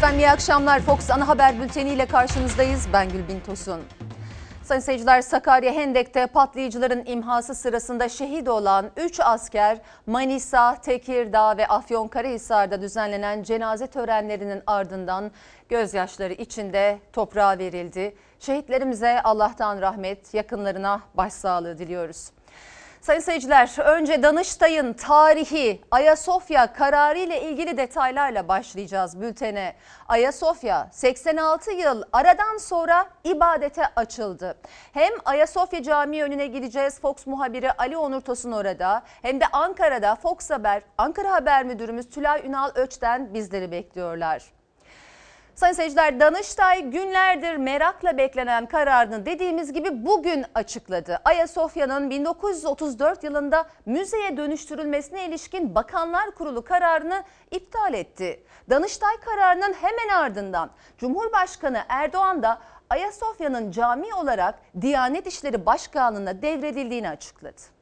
Efendim iyi akşamlar. Fox Ana Haber Bülteni ile karşınızdayız. Ben Gülbin Tosun. Sayın seyirciler Sakarya Hendek'te patlayıcıların imhası sırasında şehit olan 3 asker Manisa, Tekirdağ ve Afyonkarahisar'da düzenlenen cenaze törenlerinin ardından gözyaşları içinde toprağa verildi. Şehitlerimize Allah'tan rahmet, yakınlarına başsağlığı diliyoruz. Sayın seyirciler, önce Danıştay'ın tarihi Ayasofya kararı ile ilgili detaylarla başlayacağız bültene. Ayasofya 86 yıl aradan sonra ibadete açıldı. Hem Ayasofya Camii önüne gideceğiz. Fox muhabiri Ali Onur Tosun orada. Hem de Ankara'da Fox Haber, Ankara Haber Müdürümüz Tülay Ünal Öç'ten bizleri bekliyorlar. Sayın seyirciler Danıştay günlerdir merakla beklenen kararını dediğimiz gibi bugün açıkladı. Ayasofya'nın 1934 yılında müzeye dönüştürülmesine ilişkin Bakanlar Kurulu kararını iptal etti. Danıştay kararının hemen ardından Cumhurbaşkanı Erdoğan da Ayasofya'nın cami olarak Diyanet İşleri Başkanlığı'na devredildiğini açıkladı.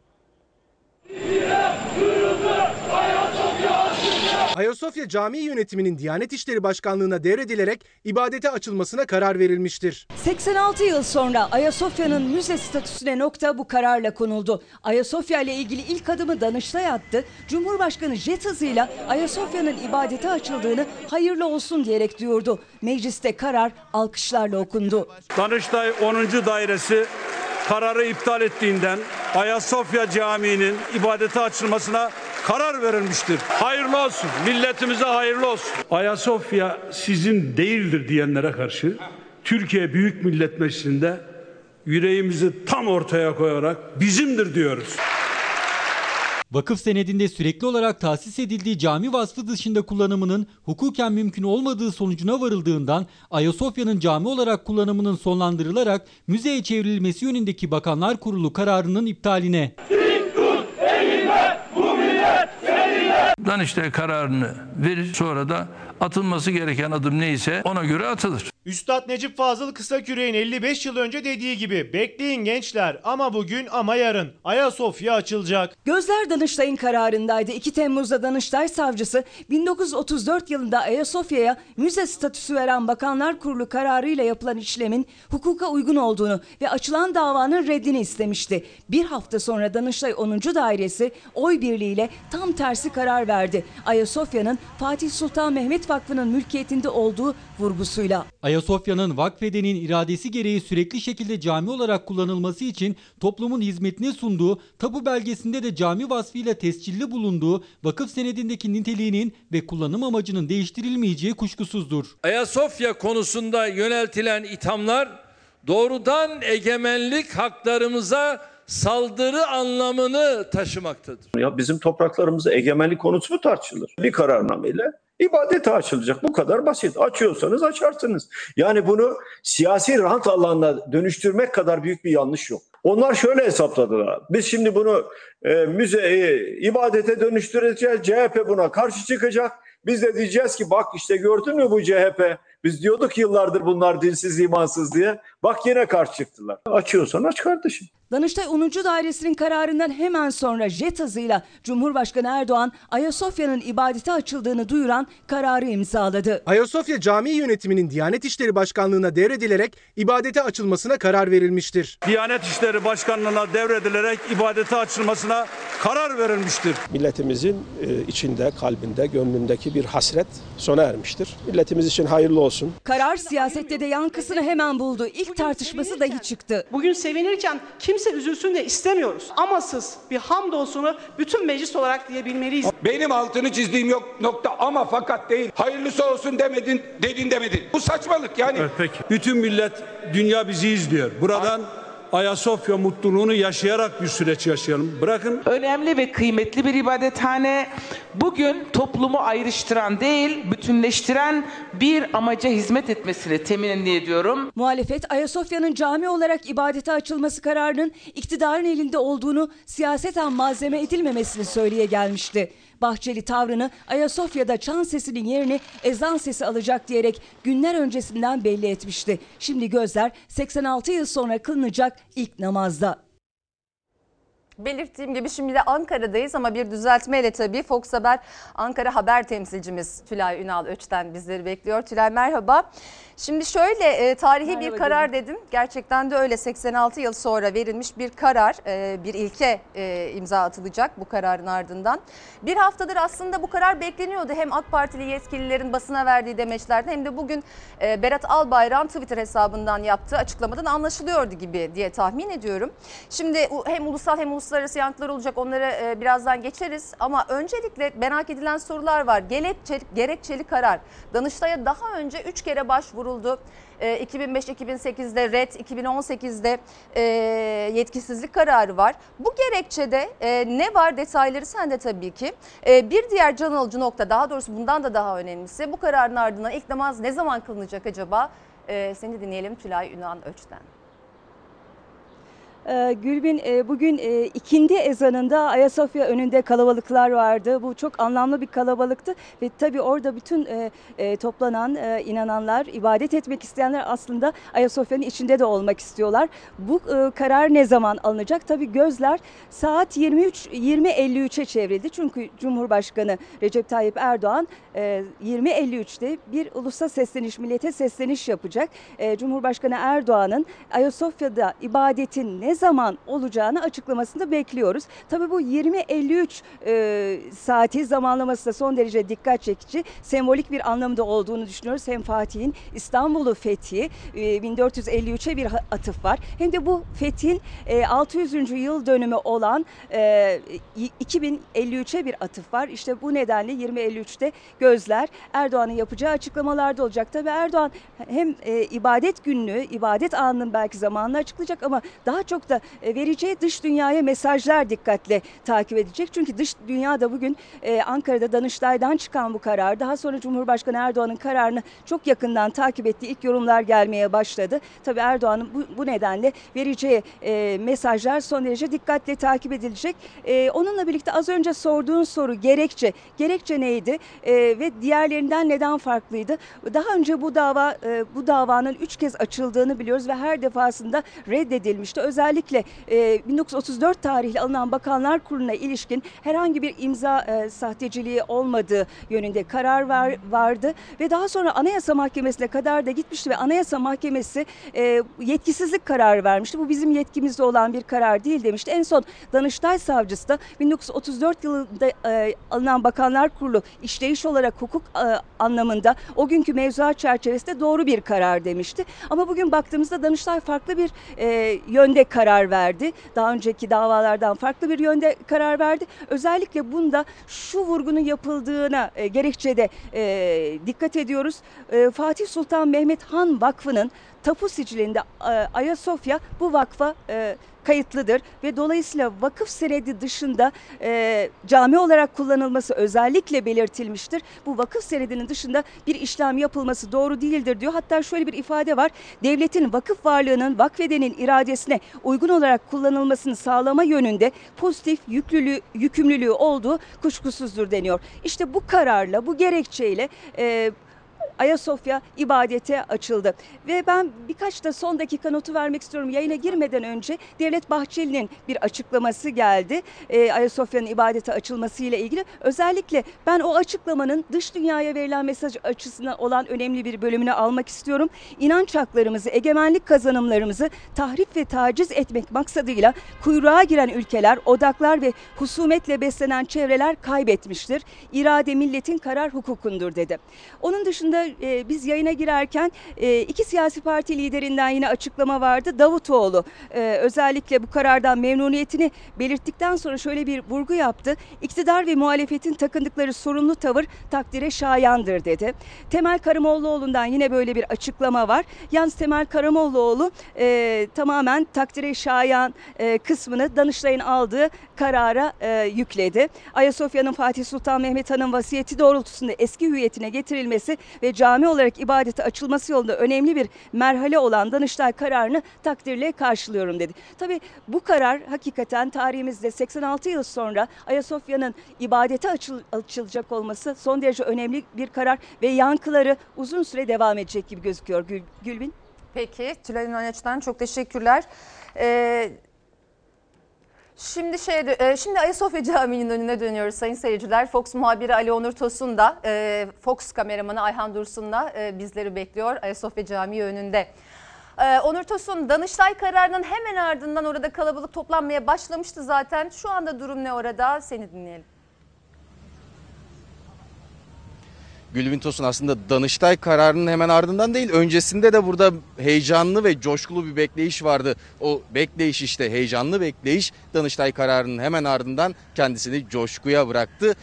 Ayasofya Camii yönetiminin Diyanet İşleri Başkanlığı'na devredilerek ibadete açılmasına karar verilmiştir. 86 yıl sonra Ayasofya'nın müze statüsüne nokta bu kararla konuldu. Ayasofya ile ilgili ilk adımı Danıştay attı. Cumhurbaşkanı jet hızıyla Ayasofya'nın ibadete açıldığını hayırlı olsun diyerek duyurdu. Mecliste karar alkışlarla okundu. Danıştay 10. Dairesi kararı iptal ettiğinden Ayasofya Camii'nin ibadete açılmasına karar verilmiştir. Hayırlı olsun. Milletimize hayırlı olsun. Ayasofya sizin değildir diyenlere karşı Türkiye Büyük Millet Meclisi'nde yüreğimizi tam ortaya koyarak bizimdir diyoruz. Vakıf senedinde sürekli olarak tahsis edildiği cami vasfı dışında kullanımının hukuken mümkün olmadığı sonucuna varıldığından Ayasofya'nın cami olarak kullanımının sonlandırılarak müzeye çevrilmesi yönündeki Bakanlar Kurulu kararının iptaline. Danıştay kararını verir sonra da atılması gereken adım neyse ona göre atılır. Üstad Necip Fazıl Kısaküre'nin 55 yıl önce dediği gibi bekleyin gençler ama bugün ama yarın Ayasofya açılacak. Gözler Danıştay'ın kararındaydı. 2 Temmuz'da Danıştay savcısı 1934 yılında Ayasofya'ya müze statüsü veren Bakanlar Kurulu kararıyla yapılan işlemin hukuka uygun olduğunu ve açılan davanın reddini istemişti. Bir hafta sonra Danıştay 10. Dairesi oy birliğiyle tam tersi karar verdi. Ayasofya'nın Fatih Sultan Mehmet Vakfı'nın mülkiyetinde olduğu vurgusuyla. Ayasofya'nın vakfedenin iradesi gereği sürekli şekilde cami olarak kullanılması için toplumun hizmetine sunduğu, tapu belgesinde de cami vasfıyla tescilli bulunduğu vakıf senedindeki niteliğinin ve kullanım amacının değiştirilmeyeceği kuşkusuzdur. Ayasofya konusunda yöneltilen ithamlar doğrudan egemenlik haklarımıza saldırı anlamını taşımaktadır. Ya bizim topraklarımızda egemenlik konusu mu tartışılır? Bir kararnameyle ibadete açılacak. Bu kadar basit. Açıyorsanız açarsınız. Yani bunu siyasi rant alanına dönüştürmek kadar büyük bir yanlış yok. Onlar şöyle hesapladılar. Biz şimdi bunu e, müzeyi ibadete dönüştüreceğiz. CHP buna karşı çıkacak. Biz de diyeceğiz ki bak işte gördün mü bu CHP? Biz diyorduk yıllardır bunlar dinsiz imansız diye. Bak yine karşı çıktılar. Açıyorsan aç kardeşim. Danıştay 10. Dairesi'nin kararından hemen sonra jet hızıyla Cumhurbaşkanı Erdoğan Ayasofya'nın ibadete açıldığını duyuran kararı imzaladı. Ayasofya Camii yönetiminin Diyanet İşleri Başkanlığı'na devredilerek ibadete açılmasına karar verilmiştir. Diyanet İşleri Başkanlığı'na devredilerek ibadete açılmasına karar verilmiştir. Milletimizin e, içinde, kalbinde, gönlündeki bir hasret sona ermiştir. Milletimiz için hayırlı olsun. Karar siyasette de yankısını hemen buldu. İlk tartışması dahi çıktı. Bugün sevinirken kimse üzülsün de istemiyoruz. Amasız bir hamdolsunu bütün meclis olarak diyebilmeliyiz. Benim altını çizdiğim yok nokta ama fakat değil. Hayırlısı olsun demedin, dedin demedin. Bu saçmalık yani. Evet, peki. Bütün millet, dünya bizi izliyor. Buradan Ayasofya mutluluğunu yaşayarak bir süreç yaşayalım. Bırakın Önemli ve kıymetli bir ibadethane. Bugün toplumu ayrıştıran değil, bütünleştiren bir amaca hizmet etmesini teminni ediyorum. Muhalefet Ayasofya'nın cami olarak ibadete açılması kararının iktidarın elinde olduğunu siyaseten malzeme edilmemesini söyleye gelmişti. Bahçeli tavrını Ayasofya'da çan sesinin yerini ezan sesi alacak diyerek günler öncesinden belli etmişti. Şimdi gözler 86 yıl sonra kılınacak ilk namazda. Belirttiğim gibi şimdi de Ankara'dayız ama bir düzeltmeyle tabii Fox Haber Ankara haber temsilcimiz Tülay Ünal Öç'ten bizleri bekliyor. Tülay merhaba. Şimdi şöyle e, tarihi Merhaba bir karar dedin. Gerçekten de öyle 86 yıl sonra verilmiş bir karar, e, bir ilke e, imza atılacak bu kararın ardından. Bir haftadır aslında bu karar bekleniyordu. Hem AK Partili yetkililerin basına verdiği demeçlerden hem de bugün e, Berat Albayrak'ın Twitter hesabından yaptığı açıklamadan anlaşılıyordu gibi diye tahmin ediyorum. Şimdi hem ulusal hem uluslararası yankılar olacak onlara e, birazdan geçeriz. Ama öncelikle merak edilen sorular var. Gerekçeli, gerekçeli karar. Danıştay'a daha önce 3 kere E, 2005-2008'de red, 2018'de e, yetkisizlik kararı var. Bu gerekçede e, ne var detayları sende tabii ki. E, bir diğer can alıcı nokta daha doğrusu bundan da daha önemlisi bu kararın ardından ilk namaz ne zaman kılınacak acaba? E, seni dinleyelim Tülay Ünan Öç'ten. Ee, Gülbin e, bugün e, ikindi ezanında Ayasofya önünde kalabalıklar vardı. Bu çok anlamlı bir kalabalıktı ve tabii orada bütün e, toplanan inananlar, ibadet etmek isteyenler aslında Ayasofya'nın içinde de olmak istiyorlar. Bu karar ne zaman alınacak? Tabii gözler saat 23 20.53'e çevrildi. Çünkü Cumhurbaşkanı Recep Tayyip Erdoğan e, 20.53'te bir ulusa sesleniş, millete sesleniş yapacak. Cumhurbaşkanı Erdoğan'ın Ayasofya'da ibadetin ne zaman olacağını açıklamasını bekliyoruz. Tabii bu 20.53 e, saati zamanlaması da son derece dikkat çekici. Sembolik bir anlamda olduğunu düşünüyoruz. Hem Fatih'in İstanbul'u fethi e, 1453'e bir atıf var. Hem de bu fethin e, 600. yıl dönümü olan e, 2053'e bir atıf var. İşte bu nedenle 2053'te gözler Erdoğan'ın yapacağı açıklamalarda olacak. Tabii Erdoğan hem e, ibadet gününü, ibadet anının belki zamanını açıklayacak ama daha çok da e, vereceği dış dünyaya mesajlar dikkatle takip edecek. Çünkü dış dünya da bugün e, Ankara'da Danıştay'dan çıkan bu karar, daha sonra Cumhurbaşkanı Erdoğan'ın kararını çok yakından takip ettiği ilk yorumlar gelmeye başladı. Tabii Erdoğan'ın bu, bu nedenle vereceği e, mesajlar son derece dikkatle takip edilecek. Onunla birlikte az önce sorduğun soru gerekçe. Gerekçe neydi ve diğerlerinden neden farklıydı? Daha önce bu dava bu davanın üç kez açıldığını biliyoruz ve her defasında reddedilmişti. Özellikle e, 1934 tarihli alınan Bakanlar Kurulu'na ilişkin herhangi bir imza e, sahteciliği olmadığı yönünde karar var, vardı ve daha sonra Anayasa Mahkemesi'ne kadar da gitmişti ve Anayasa Mahkemesi e, yetkisizlik kararı vermişti. Bu bizim yetkimizde olan bir karar değil demişti. En son Danıştay Savcısı da 1934 yılında e, alınan Bakanlar Kurulu işleyiş olarak hukuk e, anlamında o günkü mevzuat çerçevesinde doğru bir karar demişti. Ama bugün baktığımızda Danıştay farklı bir e, yönde karar verdi. Daha önceki davalardan farklı bir yönde karar verdi. Özellikle bunda şu vurgunun yapıldığına e, gerekçede e, dikkat ediyoruz. E, Fatih Sultan Mehmet Han Vakfı'nın tapu sicilinde e, Ayasofya bu vakfa e, kayıtlıdır ve dolayısıyla vakıf senedi dışında e, cami olarak kullanılması özellikle belirtilmiştir. Bu vakıf senedinin dışında bir işlem yapılması doğru değildir diyor. Hatta şöyle bir ifade var. Devletin vakıf varlığının vakfedenin iradesine uygun olarak kullanılmasını sağlama yönünde pozitif yüklülüğü, yükümlülüğü olduğu kuşkusuzdur deniyor. İşte bu kararla, bu gerekçeyle e, Ayasofya ibadete açıldı. Ve ben birkaç da son dakika notu vermek istiyorum. Yayına girmeden önce Devlet Bahçeli'nin bir açıklaması geldi. Ee, Ayasofya'nın ibadete açılması ile ilgili. Özellikle ben o açıklamanın dış dünyaya verilen mesaj açısından olan önemli bir bölümünü almak istiyorum. İnanç haklarımızı, egemenlik kazanımlarımızı tahrip ve taciz etmek maksadıyla kuyruğa giren ülkeler, odaklar ve husumetle beslenen çevreler kaybetmiştir. İrade milletin karar hukukundur dedi. Onun dışında e, biz yayına girerken e, iki siyasi parti liderinden yine açıklama vardı. Davutoğlu e, özellikle bu karardan memnuniyetini belirttikten sonra şöyle bir vurgu yaptı. İktidar ve muhalefetin takındıkları sorumlu tavır takdire şayandır dedi. Temel Karamollaoğlu'ndan yine böyle bir açıklama var. Yalnız Temel Karamollaoğlu e, tamamen takdire şayan e, kısmını Danıştay'ın aldığı karara e, yükledi. Ayasofya'nın Fatih Sultan Mehmet Han'ın vasiyeti doğrultusunda eski hüviyetine getirilmesi ve cami olarak ibadete açılması yolunda önemli bir merhale olan Danıştay kararını takdirle karşılıyorum dedi. Tabii bu karar hakikaten tarihimizde 86 yıl sonra Ayasofya'nın ibadete açıl- açılacak olması son derece önemli bir karar ve yankıları uzun süre devam edecek gibi gözüküyor Gül, Gülbin. Peki Tülay Ünal Öç'ten çok teşekkürler. Ee, Şimdi şey, e, şimdi Ayasofya Camii'nin önüne dönüyoruz sayın seyirciler. Fox muhabiri Ali Onur Tosun da e, Fox kameramanı Ayhan Dursun da e, bizleri bekliyor Ayasofya Camii önünde. Onur Tosun, Danıştay kararının hemen ardından orada kalabalık toplanmaya başlamıştı zaten. Şu anda durum ne orada? Seni dinleyelim. Gülbin Tosun aslında Danıştay kararının hemen ardından değil öncesinde de burada heyecanlı ve coşkulu bir bekleyiş vardı. O bekleyiş işte heyecanlı bekleyiş Danıştay kararının hemen ardından kendisini coşkuya bıraktı.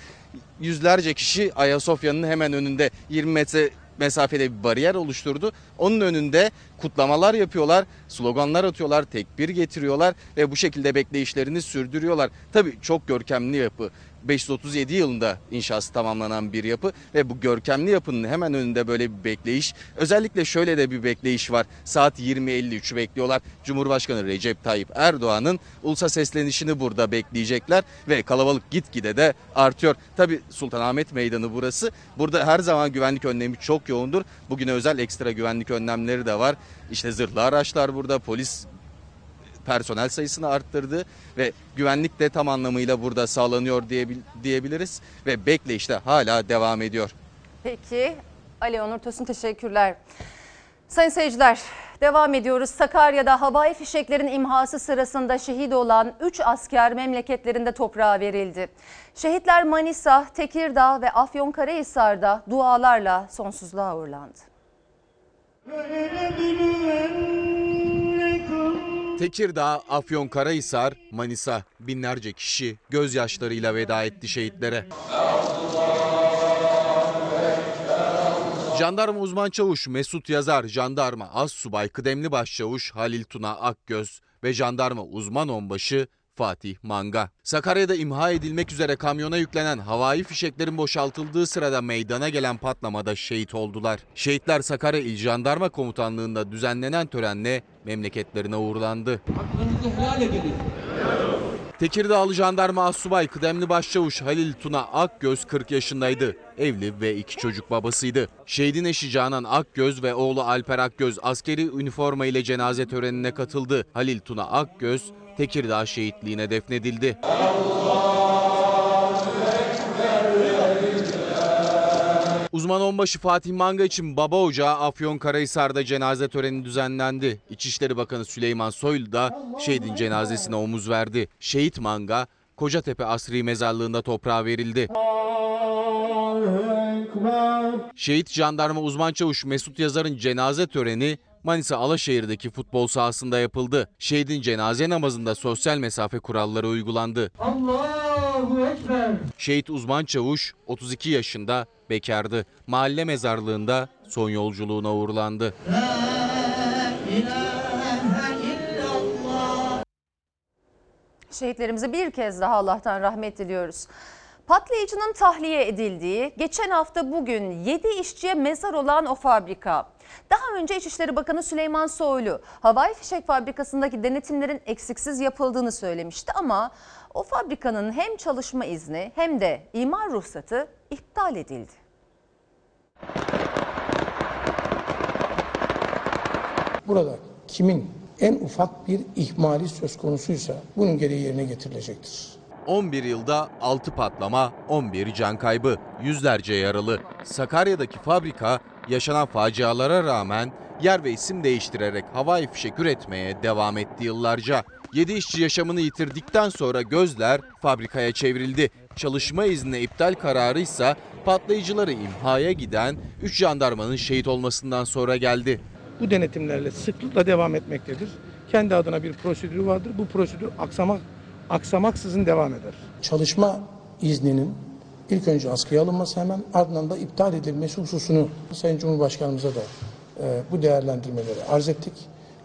Yüzlerce kişi Ayasofya'nın hemen önünde 20 metre mesafede bir bariyer oluşturdu. Onun önünde kutlamalar yapıyorlar, sloganlar atıyorlar, tekbir getiriyorlar ve bu şekilde bekleyişlerini sürdürüyorlar. Tabii çok görkemli yapı. 537 yılında inşası tamamlanan bir yapı ve bu görkemli yapının hemen önünde böyle bir bekleyiş. Özellikle şöyle de bir bekleyiş var. Saat 20.53'ü bekliyorlar. Cumhurbaşkanı Recep Tayyip Erdoğan'ın ulusa seslenişini burada bekleyecekler ve kalabalık gitgide de artıyor. Tabi Sultanahmet Meydanı burası. Burada her zaman güvenlik önlemi çok yoğundur. Bugüne özel ekstra güvenlik önlemleri de var. İşte zırhlı araçlar burada, polis personel sayısını arttırdı ve güvenlik de tam anlamıyla burada sağlanıyor diyebil- diyebiliriz ve bekleyiş de hala devam ediyor. Peki Ali Onur Tosun teşekkürler. Sayın seyirciler devam ediyoruz. Sakarya'da havai fişeklerin imhası sırasında şehit olan 3 asker memleketlerinde toprağa verildi. Şehitler Manisa, Tekirdağ ve Afyonkarahisar'da dualarla sonsuzluğa uğurlandı. Tekirdağ, Afyonkarahisar, Manisa binlerce kişi gözyaşlarıyla veda etti şehitlere. Jandarma uzman çavuş Mesut Yazar, jandarma az subay kıdemli başçavuş Halil Tuna Akgöz ve jandarma uzman onbaşı Fatih Manga. Sakarya'da imha edilmek üzere kamyona yüklenen havai fişeklerin boşaltıldığı sırada meydana gelen patlamada şehit oldular. Şehitler Sakarya İl Jandarma Komutanlığı'nda düzenlenen törenle memleketlerine uğurlandı. Tekirdağlı jandarma assubay kıdemli başçavuş Halil Tuna Akgöz 40 yaşındaydı. Evli ve iki çocuk babasıydı. Şehidin eşi Canan Akgöz ve oğlu Alper Akgöz askeri üniforma ile cenaze törenine katıldı. Halil Tuna Akgöz Tekirdağ şehitliğine defnedildi. Uzman onbaşı Fatih Manga için baba ocağı Afyonkarahisar'da cenaze töreni düzenlendi. İçişleri Bakanı Süleyman Soylu da şehidin cenazesine omuz verdi. Şehit Manga Kocatepe Asri Mezarlığı'nda toprağa verildi. Şehit jandarma uzman çavuş Mesut Yazar'ın cenaze töreni Manisa Alaşehir'deki futbol sahasında yapıldı. Şehidin cenaze namazında sosyal mesafe kuralları uygulandı. Şehit uzman çavuş 32 yaşında bekardı. Mahalle mezarlığında son yolculuğuna uğurlandı. Şehitlerimize bir kez daha Allah'tan rahmet diliyoruz. Patlayıcının tahliye edildiği, geçen hafta bugün 7 işçiye mezar olan o fabrika. Daha önce İçişleri Bakanı Süleyman Soylu havai fişek fabrikasındaki denetimlerin eksiksiz yapıldığını söylemişti ama o fabrikanın hem çalışma izni hem de imar ruhsatı iptal edildi. Burada kimin en ufak bir ihmali söz konusuysa bunun gereği yerine getirilecektir. 11 yılda 6 patlama, 11 can kaybı, yüzlerce yaralı. Sakarya'daki fabrika yaşanan facialara rağmen yer ve isim değiştirerek havai fişek üretmeye devam etti yıllarca. 7 işçi yaşamını yitirdikten sonra gözler fabrikaya çevrildi. Çalışma izni iptal kararı ise patlayıcıları imhaya giden 3 jandarmanın şehit olmasından sonra geldi. Bu denetimlerle sıklıkla devam etmektedir. Kendi adına bir prosedürü vardır. Bu prosedür aksamak aksamaksızın devam eder. Çalışma izninin ilk önce askıya alınması hemen ardından da iptal edilmesi hususunu Sayın Cumhurbaşkanımıza da e, bu değerlendirmeleri arz ettik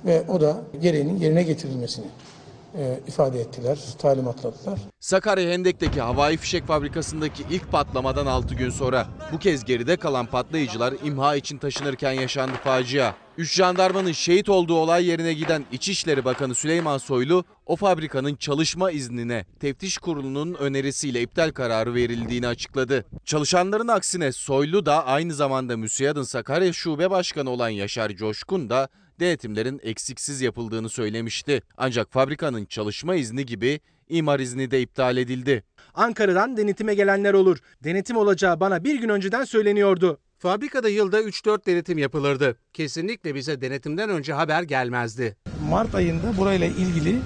ve o da gereğinin yerine getirilmesini e, ifade ettiler, talimatladılar. Sakarya Hendek'teki havai fişek fabrikasındaki ilk patlamadan 6 gün sonra bu kez geride kalan patlayıcılar imha için taşınırken yaşandı facia. 3 jandarmanın şehit olduğu olay yerine giden İçişleri Bakanı Süleyman Soylu o fabrikanın çalışma iznine teftiş kurulunun önerisiyle iptal kararı verildiğini açıkladı. Çalışanların aksine Soylu da aynı zamanda MÜSİAD'ın Sakarya Şube Başkanı olan Yaşar Coşkun da denetimlerin eksiksiz yapıldığını söylemişti. Ancak fabrikanın çalışma izni gibi imar izni de iptal edildi. Ankara'dan denetime gelenler olur. Denetim olacağı bana bir gün önceden söyleniyordu. Fabrikada yılda 3-4 denetim yapılırdı. Kesinlikle bize denetimden önce haber gelmezdi. Mart ayında burayla ilgili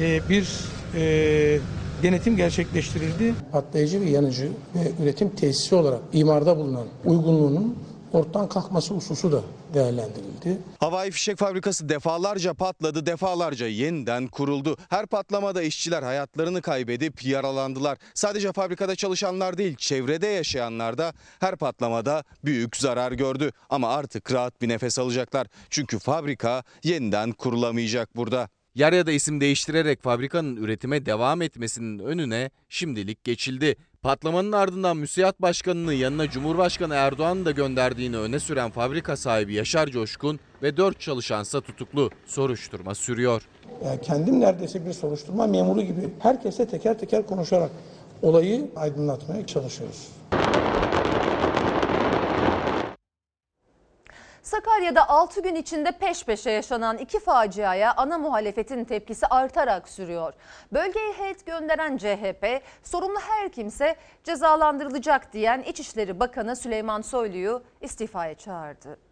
e, bir e, denetim gerçekleştirildi. Patlayıcı ve yanıcı ve üretim tesisi olarak imarda bulunan uygunluğunun ortadan kalkması hususu da değerlendirildi. Havai fişek fabrikası defalarca patladı, defalarca yeniden kuruldu. Her patlamada işçiler hayatlarını kaybedip yaralandılar. Sadece fabrikada çalışanlar değil, çevrede yaşayanlar da her patlamada büyük zarar gördü. Ama artık rahat bir nefes alacaklar. Çünkü fabrika yeniden kurulamayacak burada. Yer ya da isim değiştirerek fabrikanın üretime devam etmesinin önüne şimdilik geçildi. Patlamanın ardından müsiyat başkanını yanına Cumhurbaşkanı Erdoğan'ı da gönderdiğini öne süren fabrika sahibi Yaşar Coşkun ve 4 çalışansa tutuklu. Soruşturma sürüyor. Yani kendim neredeyse bir soruşturma memuru gibi herkese teker teker konuşarak olayı aydınlatmaya çalışıyoruz. Sakarya'da 6 gün içinde peş peşe yaşanan iki faciaya ana muhalefetin tepkisi artarak sürüyor. Bölgeye heyet gönderen CHP, sorumlu her kimse cezalandırılacak diyen İçişleri Bakanı Süleyman Soylu'yu istifaya çağırdı.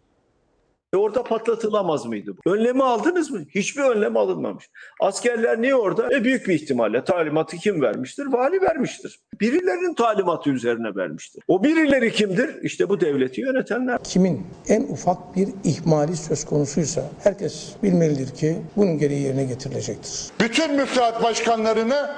E orada patlatılamaz mıydı? Önlemi aldınız mı? Hiçbir önlem alınmamış. Askerler niye orada? E büyük bir ihtimalle talimatı kim vermiştir? Vali vermiştir. Birilerinin talimatı üzerine vermiştir. O birileri kimdir? İşte bu devleti yönetenler. Kimin en ufak bir ihmali söz konusuysa herkes bilmelidir ki bunun gereği yerine getirilecektir. Bütün müsaat başkanlarını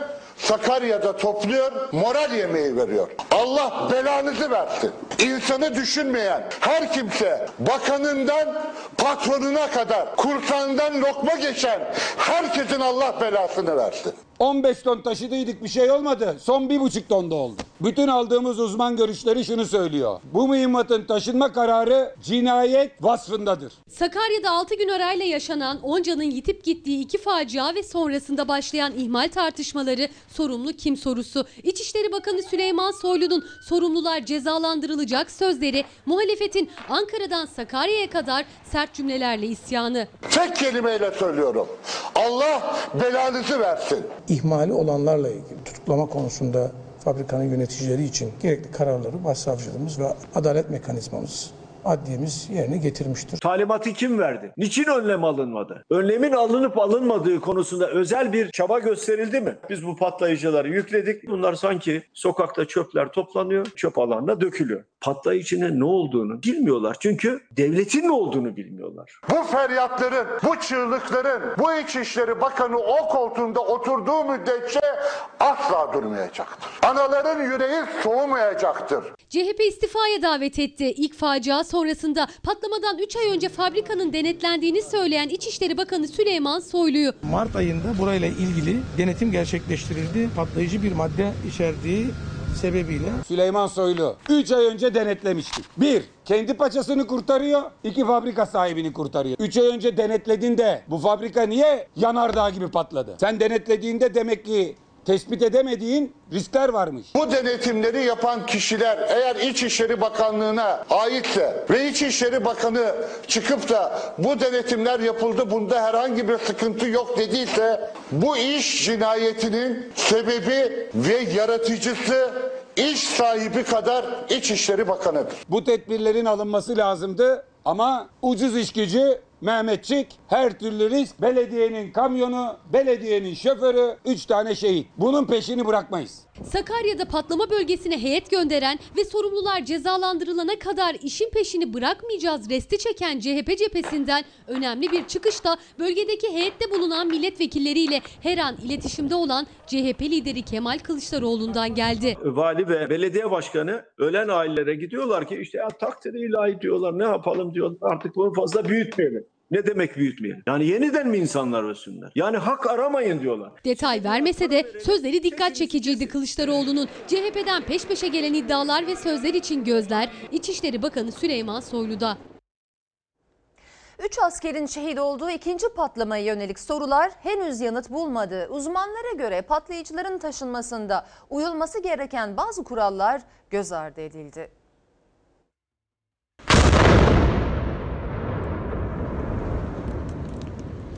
Sakarya'da topluyor, moral yemeği veriyor. Allah belanızı versin. İnsanı düşünmeyen her kimse bakanından patronuna kadar kursandan lokma geçen herkesin Allah belasını versin. 15 ton taşıdıydık bir şey olmadı. Son bir buçuk tonda oldu. Bütün aldığımız uzman görüşleri şunu söylüyor. Bu mühimmatın taşınma kararı cinayet vasfındadır. Sakarya'da 6 gün arayla yaşanan Onca'nın yitip gittiği iki facia ve sonrasında başlayan ihmal tartışmaları sorumlu kim sorusu. İçişleri Bakanı Süleyman Soylu'nun sorumlular cezalandırılacak sözleri muhalefetin Ankara'dan Sakarya'ya kadar sert cümlelerle isyanı. Tek kelimeyle söylüyorum. Allah belanızı versin. İhmali olanlarla ilgili tutuklama konusunda fabrikanın yöneticileri için gerekli kararları başsavcılığımız ve adalet mekanizmamız adliyemiz yerine getirmiştir. Talimatı kim verdi? Niçin önlem alınmadı? Önlemin alınıp alınmadığı konusunda özel bir çaba gösterildi mi? Biz bu patlayıcıları yükledik. Bunlar sanki sokakta çöpler toplanıyor, çöp alanına dökülüyor. Patlayıcının ne olduğunu bilmiyorlar. Çünkü devletin ne olduğunu bilmiyorlar. Bu feryatların, bu çığlıkların, bu İçişleri Bakanı o koltuğunda oturduğu müddetçe asla durmayacaktır. Anaların yüreği soğumayacaktır. CHP istifaya davet etti. İlk facia sonrasında patlamadan 3 ay önce fabrikanın denetlendiğini söyleyen İçişleri Bakanı Süleyman Soylu'yu Mart ayında burayla ilgili denetim gerçekleştirildi. Patlayıcı bir madde içerdiği sebebiyle Süleyman Soylu 3 ay önce denetlemiştik. 1. Kendi paçasını kurtarıyor. 2. Fabrika sahibini kurtarıyor. 3 ay önce denetlediğinde bu fabrika niye yanardağ gibi patladı? Sen denetlediğinde demek ki tespit edemediğin riskler varmış. Bu denetimleri yapan kişiler eğer İçişleri Bakanlığı'na aitse ve İçişleri Bakanı çıkıp da bu denetimler yapıldı bunda herhangi bir sıkıntı yok dediyse bu iş cinayetinin sebebi ve yaratıcısı iş sahibi kadar İçişleri Bakanı'dır. Bu tedbirlerin alınması lazımdı ama ucuz iş gücü Mehmetçik her türlü risk belediyenin kamyonu, belediyenin şoförü 3 tane şehit. Bunun peşini bırakmayız. Sakarya'da patlama bölgesine heyet gönderen ve sorumlular cezalandırılana kadar işin peşini bırakmayacağız resti çeken CHP cephesinden önemli bir çıkışta bölgedeki heyette bulunan milletvekilleriyle her an iletişimde olan CHP lideri Kemal Kılıçdaroğlu'ndan geldi. Vali ve belediye başkanı ölen ailelere gidiyorlar ki işte ya takdiri ilahi diyorlar ne yapalım diyorlar artık bunu fazla büyütmeyelim. Ne demek büyütmeyelim? Yani yeniden mi insanlar ölsünler? Yani hak aramayın diyorlar. Detay vermese de sözleri dikkat çekiciydi Kılıçdaroğlu'nun. CHP'den peş peşe gelen iddialar ve sözler için gözler İçişleri Bakanı Süleyman Soylu'da. Üç askerin şehit olduğu ikinci patlamaya yönelik sorular henüz yanıt bulmadı. Uzmanlara göre patlayıcıların taşınmasında uyulması gereken bazı kurallar göz ardı edildi.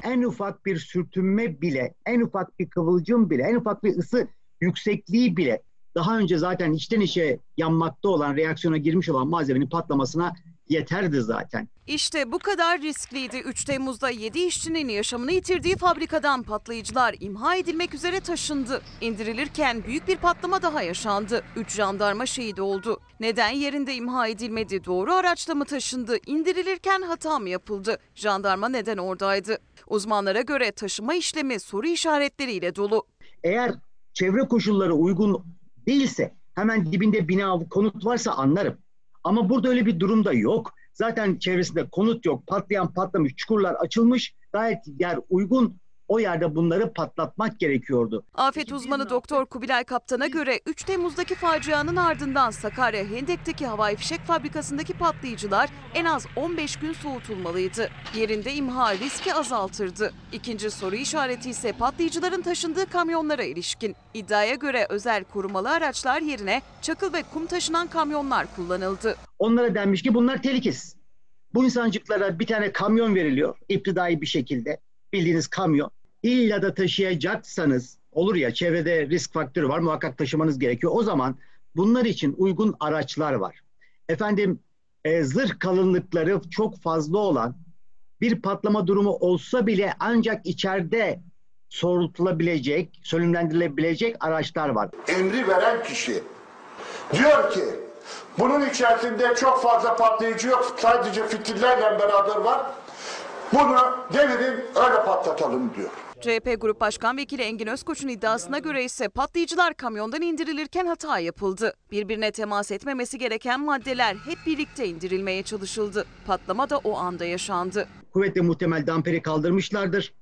En ufak bir sürtünme bile, en ufak bir kıvılcım bile, en ufak bir ısı yüksekliği bile daha önce zaten içten içe yanmakta olan, reaksiyona girmiş olan malzemenin patlamasına yeterdi zaten. İşte bu kadar riskliydi. 3 Temmuz'da 7 işçinin yaşamını yitirdiği fabrikadan patlayıcılar imha edilmek üzere taşındı. İndirilirken büyük bir patlama daha yaşandı. 3 jandarma şehit oldu. Neden yerinde imha edilmedi? Doğru araçla mı taşındı? İndirilirken hata mı yapıldı? Jandarma neden oradaydı? Uzmanlara göre taşıma işlemi soru işaretleriyle dolu. Eğer çevre koşulları uygun değilse hemen dibinde bina konut varsa anlarım. Ama burada öyle bir durum da yok. Zaten çevresinde konut yok. Patlayan patlamış, çukurlar açılmış. Gayet yer uygun. O yerde bunları patlatmak gerekiyordu. Afet uzmanı Doktor Kubilay Kaptan'a göre 3 Temmuz'daki facianın ardından Sakarya Hendek'teki havai fişek fabrikasındaki patlayıcılar en az 15 gün soğutulmalıydı. Yerinde imha riski azaltırdı. İkinci soru işareti ise patlayıcıların taşındığı kamyonlara ilişkin. İddiaya göre özel korumalı araçlar yerine çakıl ve kum taşınan kamyonlar kullanıldı. Onlara denmiş ki bunlar tehlikesiz. Bu insancıklara bir tane kamyon veriliyor. iptidai bir şekilde. Bildiğiniz kamyon. İlla da taşıyacaksanız olur ya çevrede risk faktörü var muhakkak taşımanız gerekiyor. O zaman bunlar için uygun araçlar var. Efendim e, zırh kalınlıkları çok fazla olan bir patlama durumu olsa bile ancak içeride soğutulabilecek, sönümlendirilebilecek araçlar var. Emri veren kişi diyor ki bunun içerisinde çok fazla patlayıcı yok sadece fitillerle beraber var. Bunu devirin öyle patlatalım diyor. CHP Grup Başkan Vekili Engin Özkoç'un iddiasına göre ise patlayıcılar kamyondan indirilirken hata yapıldı. Birbirine temas etmemesi gereken maddeler hep birlikte indirilmeye çalışıldı. Patlama da o anda yaşandı. Kuvvetle muhtemel damperi kaldırmışlardır.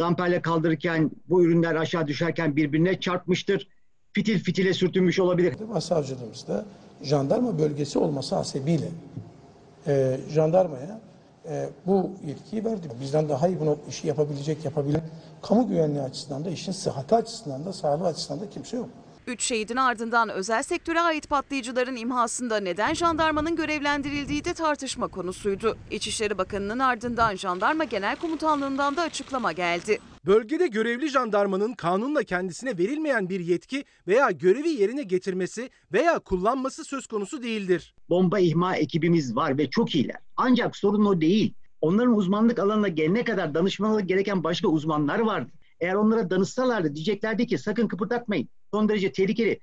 Damperle kaldırırken bu ürünler aşağı düşerken birbirine çarpmıştır. Fitil fitile sürtünmüş olabilir. Başsavcılığımızda jandarma bölgesi olması hasebiyle e, jandarmaya e, bu yetkiyi verdi. Bizden daha iyi bunu işi yapabilecek, yapabilen kamu güvenliği açısından da işin sıhhati açısından da sağlığı açısından da kimse yok. Üç şehidin ardından özel sektöre ait patlayıcıların imhasında neden jandarmanın görevlendirildiği de tartışma konusuydu. İçişleri Bakanı'nın ardından Jandarma Genel Komutanlığı'ndan da açıklama geldi. Bölgede görevli jandarmanın kanunla kendisine verilmeyen bir yetki veya görevi yerine getirmesi veya kullanması söz konusu değildir. Bomba ihma ekibimiz var ve çok iyiler. Ancak sorun o değil. Onların uzmanlık alanına gelene kadar danışmaları gereken başka uzmanlar vardı. Eğer onlara danışsalardı diyeceklerdi ki sakın kıpırdatmayın. Son derece tehlikeli.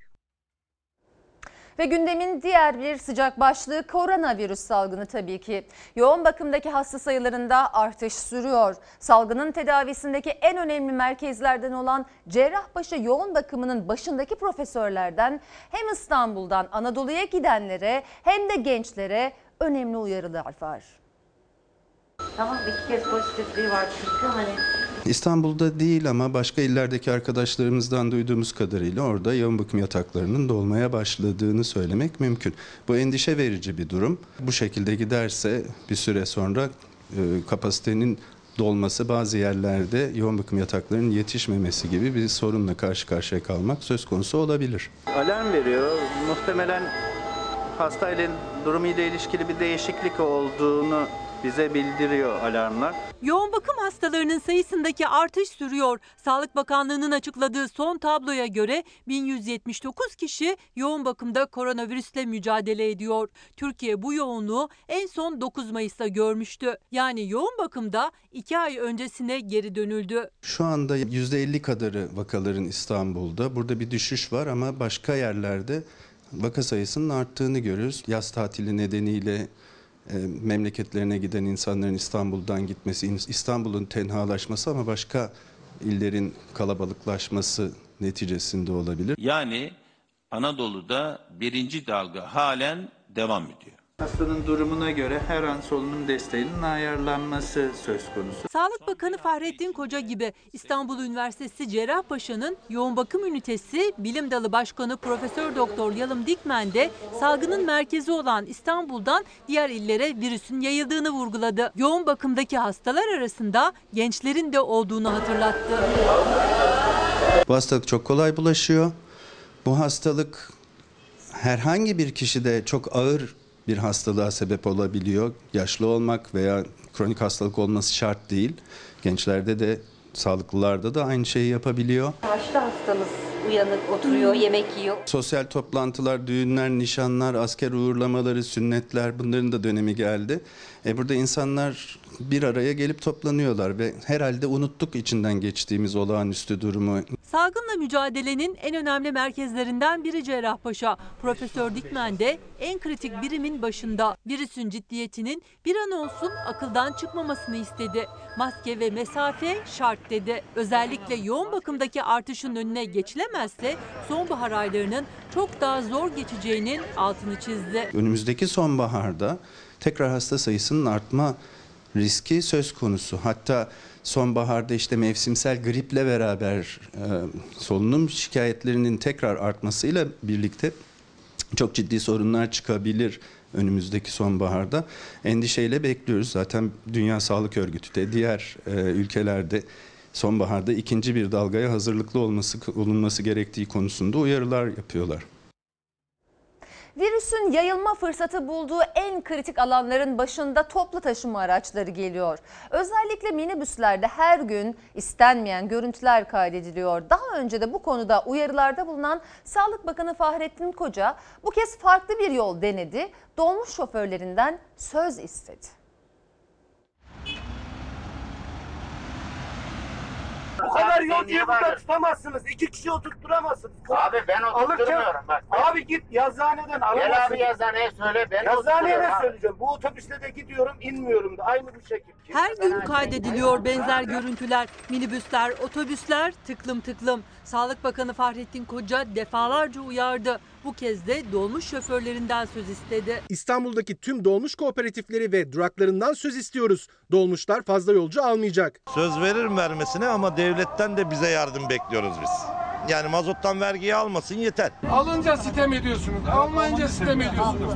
Ve gündemin diğer bir sıcak başlığı koronavirüs salgını tabii ki. Yoğun bakımdaki hasta sayılarında artış sürüyor. Salgının tedavisindeki en önemli merkezlerden olan Cerrahpaşa yoğun bakımının başındaki profesörlerden hem İstanbul'dan Anadolu'ya gidenlere hem de gençlere önemli uyarılar var. Tamam iki kez pozitifliği var çünkü hani İstanbul'da değil ama başka illerdeki arkadaşlarımızdan duyduğumuz kadarıyla orada yoğun bakım yataklarının dolmaya başladığını söylemek mümkün. Bu endişe verici bir durum. Bu şekilde giderse bir süre sonra e, kapasitenin dolması bazı yerlerde yoğun bakım yataklarının yetişmemesi gibi bir sorunla karşı karşıya kalmak söz konusu olabilir. alarm veriyor. Muhtemelen hastayla durumuyla ilişkili bir değişiklik olduğunu bize bildiriyor alarmlar. Yoğun bakım hastalarının sayısındaki artış sürüyor. Sağlık Bakanlığı'nın açıkladığı son tabloya göre 1179 kişi yoğun bakımda koronavirüsle mücadele ediyor. Türkiye bu yoğunluğu en son 9 Mayıs'ta görmüştü. Yani yoğun bakımda 2 ay öncesine geri dönüldü. Şu anda %50 kadarı vakaların İstanbul'da. Burada bir düşüş var ama başka yerlerde vaka sayısının arttığını görüyoruz. Yaz tatili nedeniyle e, memleketlerine giden insanların İstanbul'dan gitmesi, İstanbul'un tenhalaşması ama başka illerin kalabalıklaşması neticesinde olabilir. Yani Anadolu'da birinci dalga halen devam ediyor. Hastanın durumuna göre her an solunum desteğinin ayarlanması söz konusu. Sağlık Bakanı Fahrettin Koca gibi İstanbul Üniversitesi Cerrahpaşa'nın yoğun bakım ünitesi Bilim Dalı Başkanı Profesör Doktor Yalım Dikmen de salgının merkezi olan İstanbul'dan diğer illere virüsün yayıldığını vurguladı. Yoğun bakımdaki hastalar arasında gençlerin de olduğunu hatırlattı. Bu hastalık çok kolay bulaşıyor. Bu hastalık herhangi bir kişide çok ağır bir hastalığa sebep olabiliyor. Yaşlı olmak veya kronik hastalık olması şart değil. Gençlerde de sağlıklılarda da aynı şeyi yapabiliyor. Yaşlı hastamız uyanık oturuyor, yemek yiyor. Sosyal toplantılar, düğünler, nişanlar, asker uğurlamaları, sünnetler bunların da dönemi geldi. E burada insanlar bir araya gelip toplanıyorlar ve herhalde unuttuk içinden geçtiğimiz olağanüstü durumu. Salgınla mücadelenin en önemli merkezlerinden biri Cerrahpaşa. Profesör Dikmen de en kritik birimin başında. Virüsün ciddiyetinin bir an olsun akıldan çıkmamasını istedi. Maske ve mesafe şart dedi. Özellikle yoğun bakımdaki artışın önüne geçilemezse sonbahar aylarının çok daha zor geçeceğinin altını çizdi. Önümüzdeki sonbaharda tekrar hasta sayısının artma riski söz konusu. Hatta sonbaharda işte mevsimsel griple beraber e, solunum şikayetlerinin tekrar artmasıyla birlikte çok ciddi sorunlar çıkabilir önümüzdeki sonbaharda. Endişeyle bekliyoruz. Zaten Dünya Sağlık Örgütü de diğer e, ülkelerde sonbaharda ikinci bir dalgaya hazırlıklı olması olunması gerektiği konusunda uyarılar yapıyorlar. Virüsün yayılma fırsatı bulduğu en kritik alanların başında toplu taşıma araçları geliyor. Özellikle minibüslerde her gün istenmeyen görüntüler kaydediliyor. Daha önce de bu konuda uyarılarda bulunan Sağlık Bakanı Fahrettin Koca bu kez farklı bir yol denedi. Dolmuş şoförlerinden söz istedi. Bu kadar yolcuyu burada tutamazsınız. İki kişi oturtturamazsınız. Abi ben oturtturmuyorum Alırken- bak. Abi git yazıhaneden alamazsın. Gel abi yazıhaneye söyle ben Yazıhaneye abi. söyleyeceğim. Bu otobüste de gidiyorum inmiyorum da aynı bu şekilde. Her gün kaydediliyor benzer görüntüler. Minibüsler, otobüsler tıklım tıklım. Sağlık Bakanı Fahrettin Koca defalarca uyardı. Bu kez de dolmuş şoförlerinden söz istedi. İstanbul'daki tüm dolmuş kooperatifleri ve duraklarından söz istiyoruz. Dolmuşlar fazla yolcu almayacak. Söz veririm vermesine ama devletten de bize yardım bekliyoruz biz. Yani mazottan vergiyi almasın yeter. Alınca sitem ediyorsunuz, almayınca sitem ediyorsunuz.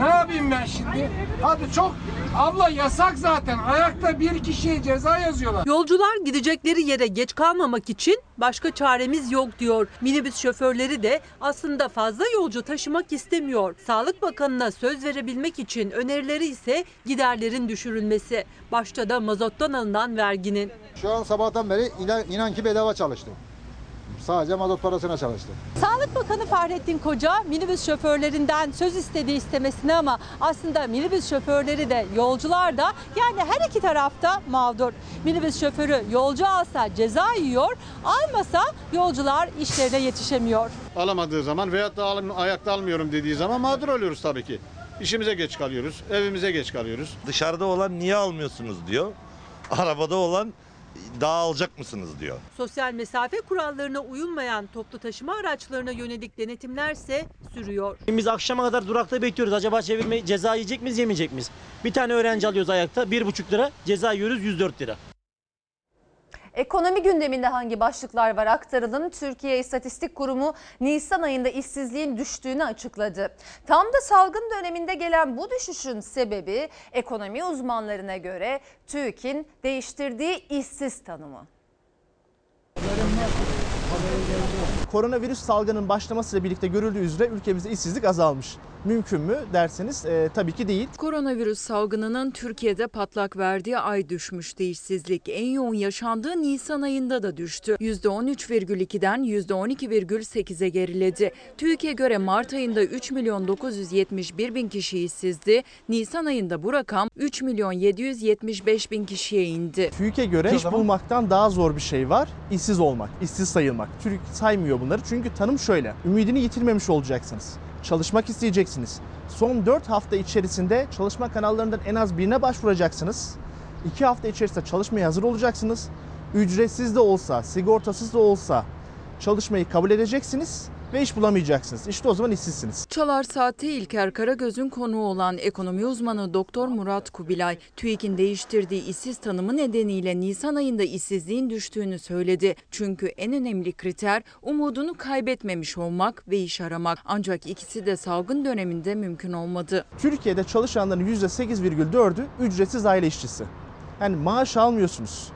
Ne yapayım ben şimdi? Hadi çok, abla yasak zaten. Ayakta bir kişiye ceza yazıyorlar. Yolcular gidecekleri yere geç kalmamak için başka çaremiz yok diyor. Minibüs şoförleri de aslında fazla yolcu taşımak istemiyor. Sağlık Bakanı'na söz verebilmek için önerileri ise giderlerin düşürülmesi. Başta da mazottan alınan verginin. Şu an sabahtan beri inan, inan ki bedava çalıştım. Sadece mazot parasına çalıştım. Sağlık Bakanı Fahrettin Koca minibüs şoförlerinden söz istediği istemesine ama aslında minibüs şoförleri de yolcular da yani her iki tarafta mağdur. Minibüs şoförü yolcu alsa ceza yiyor, almasa yolcular işlerine yetişemiyor. Alamadığı zaman veyahut da alım, ayakta almıyorum dediği zaman mağdur oluyoruz tabii ki. İşimize geç kalıyoruz, evimize geç kalıyoruz. Dışarıda olan niye almıyorsunuz diyor. Arabada olan daha alacak mısınız diyor. Sosyal mesafe kurallarına uyulmayan toplu taşıma araçlarına yönelik denetimlerse sürüyor. Biz akşama kadar durakta bekliyoruz. Acaba çevirme ceza yiyecek miyiz yemeyecek miyiz? Bir tane öğrenci alıyoruz ayakta 1,5 lira. Ceza yiyoruz 104 lira. Ekonomi gündeminde hangi başlıklar var aktaralım. Türkiye İstatistik Kurumu Nisan ayında işsizliğin düştüğünü açıkladı. Tam da salgın döneminde gelen bu düşüşün sebebi ekonomi uzmanlarına göre TÜİK'in değiştirdiği işsiz tanımı. Koronavirüs salgının başlamasıyla birlikte görüldüğü üzere ülkemizde işsizlik azalmış. Mümkün mü derseniz e, tabii ki değil. Koronavirüs salgınının Türkiye'de patlak verdiği ay düşmüştü işsizlik. En yoğun yaşandığı Nisan ayında da düştü. %13,2'den %12,8'e geriledi. TÜİK'e göre Mart ayında 3 milyon 971 bin kişi işsizdi. Nisan ayında bu rakam 3 milyon 775 bin kişiye indi. TÜİK'e göre iş bulmaktan daha zor bir şey var. İşsiz olmak, işsiz sayılmak. TÜİK saymıyor bunları çünkü tanım şöyle. Ümidini yitirmemiş olacaksınız. Çalışmak isteyeceksiniz. Son 4 hafta içerisinde çalışma kanallarından en az birine başvuracaksınız. 2 hafta içerisinde çalışmaya hazır olacaksınız. Ücretsiz de olsa, sigortasız da olsa çalışmayı kabul edeceksiniz ve iş bulamayacaksınız. İşte o zaman işsizsiniz. Çalar Saat'te İlker Karagöz'ün konuğu olan ekonomi uzmanı Doktor Murat Kubilay, TÜİK'in değiştirdiği işsiz tanımı nedeniyle Nisan ayında işsizliğin düştüğünü söyledi. Çünkü en önemli kriter umudunu kaybetmemiş olmak ve iş aramak. Ancak ikisi de salgın döneminde mümkün olmadı. Türkiye'de çalışanların %8,4'ü ücretsiz aile işçisi. Yani maaş almıyorsunuz.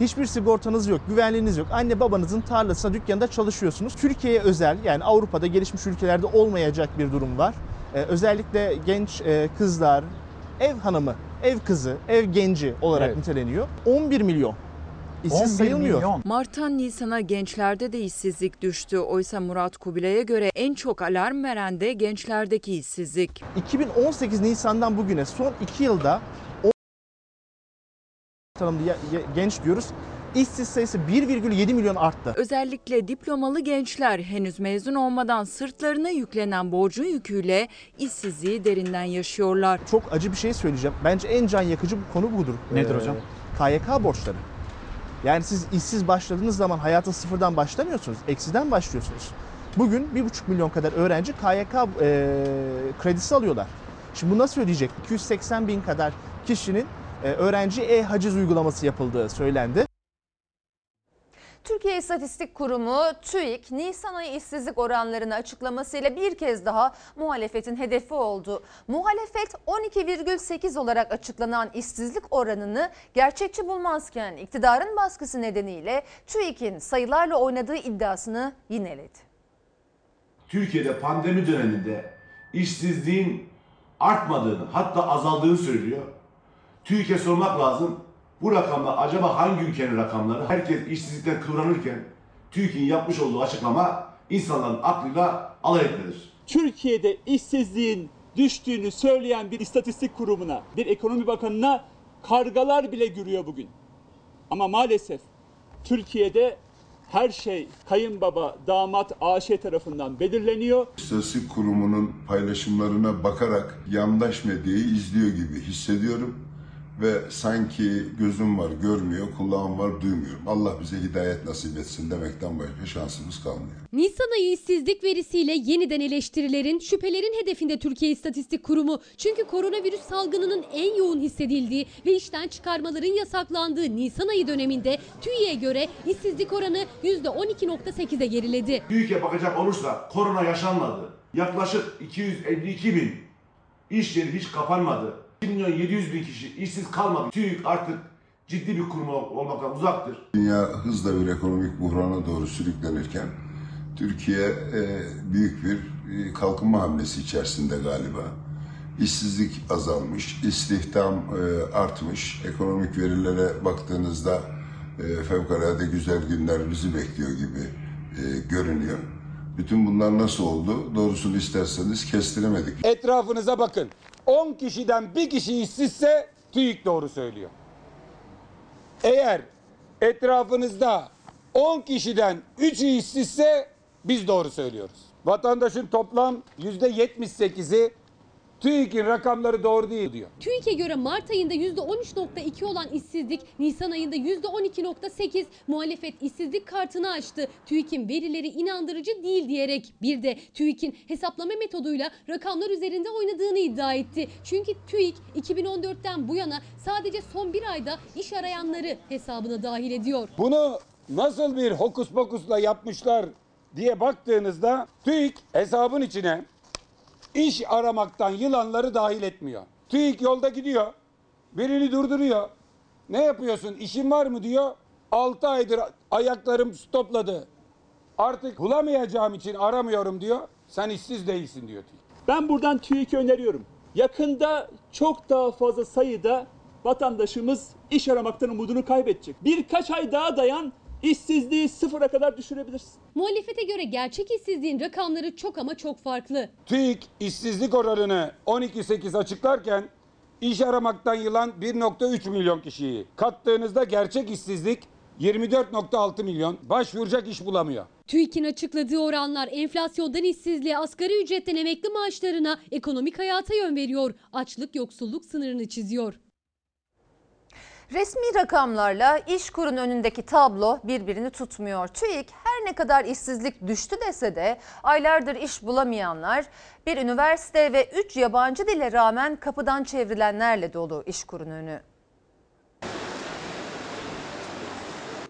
Hiçbir sigortanız yok, güvenliğiniz yok. Anne babanızın tarlasında, dükkanında çalışıyorsunuz. Türkiye'ye özel yani Avrupa'da gelişmiş ülkelerde olmayacak bir durum var. Ee, özellikle genç e, kızlar, ev hanımı, ev kızı, ev genci olarak Evet. niteleniyor. 11 milyon. İşsiz 11 sayılmıyor. milyon. Mart'tan Nisan'a gençlerde de işsizlik düştü. Oysa Murat Kubilay'a göre en çok alarm veren de gençlerdeki işsizlik. 2018 Nisan'dan bugüne son 2 yılda tanımlı genç diyoruz. İşsiz sayısı 1,7 milyon arttı. Özellikle diplomalı gençler henüz mezun olmadan sırtlarına yüklenen borcun yüküyle işsizliği derinden yaşıyorlar. Çok acı bir şey söyleyeceğim. Bence en can yakıcı bu konu budur. Nedir Ee, hocam? KYK borçları. Yani siz işsiz başladığınız zaman hayata sıfırdan başlamıyorsunuz. Eksiden başlıyorsunuz. Bugün 1,5 milyon kadar öğrenci KYK e, kredisi alıyorlar. Şimdi bu nasıl ödeyecek? 280 bin kadar kişinin öğrenci e-haciz uygulaması yapıldığı söylendi. Türkiye İstatistik Kurumu TÜİK Nisan ayı işsizlik oranlarını açıklamasıyla bir kez daha muhalefetin hedefi oldu. Muhalefet 12,8 olarak açıklanan işsizlik oranını gerçekçi bulmazken iktidarın baskısı nedeniyle TÜİK'in sayılarla oynadığı iddiasını yineledi. Türkiye'de pandemi döneminde işsizliğin artmadığını hatta azaldığını söylüyor. TÜİK'e sormak lazım. Bu rakamlar acaba hangi ülkenin rakamları? Herkes işsizlikten kıvranırken TÜİK'in yapmış olduğu açıklama insanların aklıyla alay etmedir. Türkiye'de işsizliğin düştüğünü söyleyen bir istatistik kurumuna, bir ekonomi bakanına kargalar bile gürüyor bugün. Ama maalesef Türkiye'de her şey kayınbaba, damat, AŞ tarafından belirleniyor. İstatistik kurumunun paylaşımlarına bakarak yandaş medyayı izliyor gibi hissediyorum ve sanki gözüm var görmüyor, kulağım var duymuyorum. Allah bize hidayet nasip etsin demekten başka şansımız kalmıyor. Nisan ayı işsizlik verisiyle yeniden eleştirilerin, şüphelerin hedefinde Türkiye İstatistik Kurumu. Çünkü koronavirüs salgınının en yoğun hissedildiği ve işten çıkarmaların yasaklandığı Nisan ayı döneminde TÜİ'ye göre işsizlik oranı %12.8'e geriledi. TÜİK'e bakacak olursa korona yaşanmadı. Yaklaşık 252 bin iş yeri hiç kapanmadı. 1 milyon 700 bin kişi işsiz kalmadı. TÜİK artık ciddi bir kurum olmaktan uzaktır. Dünya hızla bir ekonomik buhrana doğru sürüklenirken Türkiye e, büyük bir e, kalkınma hamlesi içerisinde galiba. İşsizlik azalmış, istihdam e, artmış. Ekonomik verilere baktığınızda e, fevkalade güzel günler bizi bekliyor gibi e, görünüyor. Bütün bunlar nasıl oldu? Doğrusunu isterseniz kestiremedik. Etrafınıza bakın. 10 kişiden bir kişi işsizse TÜİK doğru söylüyor. Eğer etrafınızda 10 kişiden 3'ü işsizse biz doğru söylüyoruz. Vatandaşın toplam %78'i TÜİK'in rakamları doğru değil diyor. TÜİK'e göre Mart ayında %13.2 olan işsizlik Nisan ayında %12.8 muhalefet işsizlik kartını açtı. TÜİK'in verileri inandırıcı değil diyerek bir de TÜİK'in hesaplama metoduyla rakamlar üzerinde oynadığını iddia etti. Çünkü TÜİK 2014'ten bu yana sadece son bir ayda iş arayanları hesabına dahil ediyor. Bunu nasıl bir hokus pokusla yapmışlar diye baktığınızda TÜİK hesabın içine iş aramaktan yılanları dahil etmiyor. TÜİK yolda gidiyor. Birini durduruyor. Ne yapıyorsun? İşin var mı diyor. 6 aydır ayaklarım stopladı. Artık bulamayacağım için aramıyorum diyor. Sen işsiz değilsin diyor TÜİK. Ben buradan TÜİK'e öneriyorum. Yakında çok daha fazla sayıda vatandaşımız iş aramaktan umudunu kaybedecek. Birkaç ay daha dayan, işsizliği sıfıra kadar düşürebilirsin. Muhalefete göre gerçek işsizliğin rakamları çok ama çok farklı. TÜİK işsizlik oranını 12.8 açıklarken iş aramaktan yılan 1.3 milyon kişiyi kattığınızda gerçek işsizlik 24.6 milyon başvuracak iş bulamıyor. TÜİK'in açıkladığı oranlar enflasyondan işsizliğe, asgari ücretten emekli maaşlarına, ekonomik hayata yön veriyor. Açlık yoksulluk sınırını çiziyor. Resmi rakamlarla İşkur'un önündeki tablo birbirini tutmuyor. TÜİK her ne kadar işsizlik düştü dese de aylardır iş bulamayanlar bir üniversite ve 3 yabancı dile rağmen kapıdan çevrilenlerle dolu İşkur'un önü.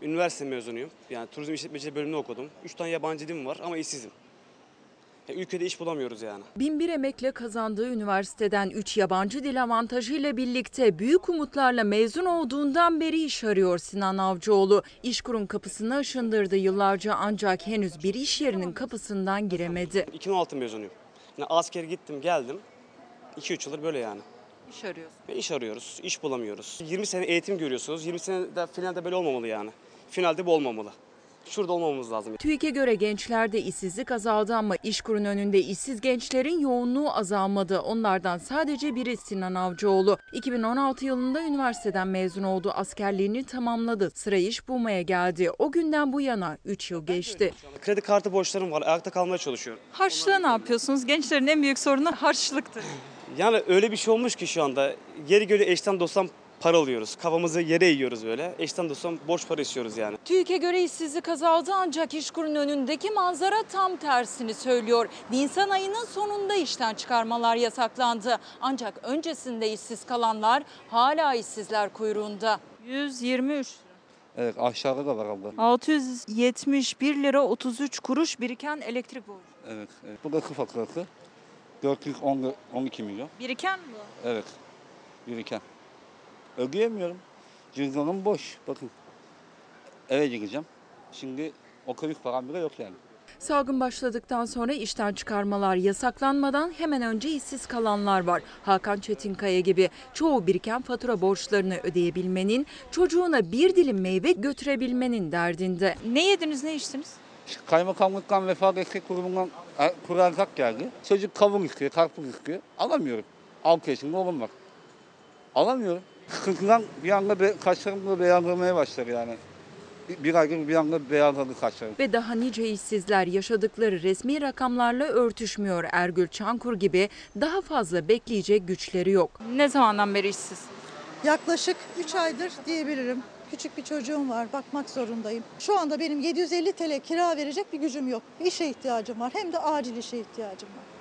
Üniversite mezunuyum. Yani turizm işletmeciliği bölümünü okudum. 3 tane yabancı dilim var ama işsizim. Ülkede iş bulamıyoruz yani. Binbir emekle kazandığı üniversiteden 3 yabancı dil avantajıyla birlikte büyük umutlarla mezun olduğundan beri iş arıyor Sinan Avcıoğlu. İşkur'un kapısını aşındırdı yıllarca ancak henüz bir iş yerinin kapısından giremedi. 2016 mezunuyum. Yani asker gittim geldim. 2-3 yıldır böyle yani. İş arıyorsun. Ve iş arıyoruz, iş bulamıyoruz. 20 sene eğitim görüyorsunuz. 20 sene de finalde böyle olmamalı yani. Finalde bu olmamalı. Şurada olmamamız lazım. TÜİK'e göre gençlerde işsizlik azaldı ama İşkur'un önünde işsiz gençlerin yoğunluğu azalmadı. Onlardan sadece biri Sinan Avcıoğlu. 2016 yılında üniversiteden mezun oldu. Askerliğini tamamladı. Sıra iş bulmaya geldi. O günden bu yana 3 yıl geçti. Kredi kartı borçlarım var. Ayakta kalmaya çalışıyorum. Harçlığa ne yapıyorsunuz? Gençlerin en büyük sorunu harçlıktır. Yani öyle bir şey olmuş ki şu anda. Geri geri eşten dosttan para alıyoruz. Kafamızı yere eğiyoruz böyle. Eşten dosttan borç para istiyoruz yani. TÜİK'e göre işsizlik azaldı ancak İşkur'un önündeki manzara tam tersini söylüyor. Nisan ayının sonunda işten çıkarmalar yasaklandı. Ancak öncesinde işsiz kalanlar hala işsizler kuyruğunda. 123 Evet aşağıda da var abla. 671 lira 33 kuruş biriken elektrik borcu. Evet, evet. Bu da kı faturası. 412 milyon. Biriken mi bu? Evet. Biriken. Ödeyemiyorum. Cüzdanım boş. Bakın. Eve gireceğim. Şimdi o kırık param bile yok yani. Salgın başladıktan sonra işten çıkarmalar yasaklanmadan hemen önce işsiz kalanlar var. Hakan Çetinkaya gibi çoğu biriken fatura borçlarını ödeyebilmenin, çocuğuna bir dilim meyve götürebilmenin derdinde. Ne yediniz ne içtiniz? Kaymakamlıktan vefa destek kurumundan e, kurarsak geldi. Çocuk kavun istiyor, karpuz istiyor. Alamıyorum. 6 yaşında oğlum var. Alamıyorum. Sıkıntıdan bir anda be, kaşlarım beyazlamaya başladı yani. Bir, bir aydır bir anda beyazladı kaşlarım. Ve daha nice işsizler yaşadıkları resmi rakamlarla örtüşmüyor. Ergül Çankur gibi daha fazla bekleyecek güçleri yok. Ne zamandan beri işsiz? Yaklaşık 3 aydır diyebilirim. Küçük bir çocuğum var, bakmak zorundayım. Şu anda benim 750 TL kira verecek bir gücüm yok. İşe ihtiyacım var, hem de acil işe ihtiyacım var.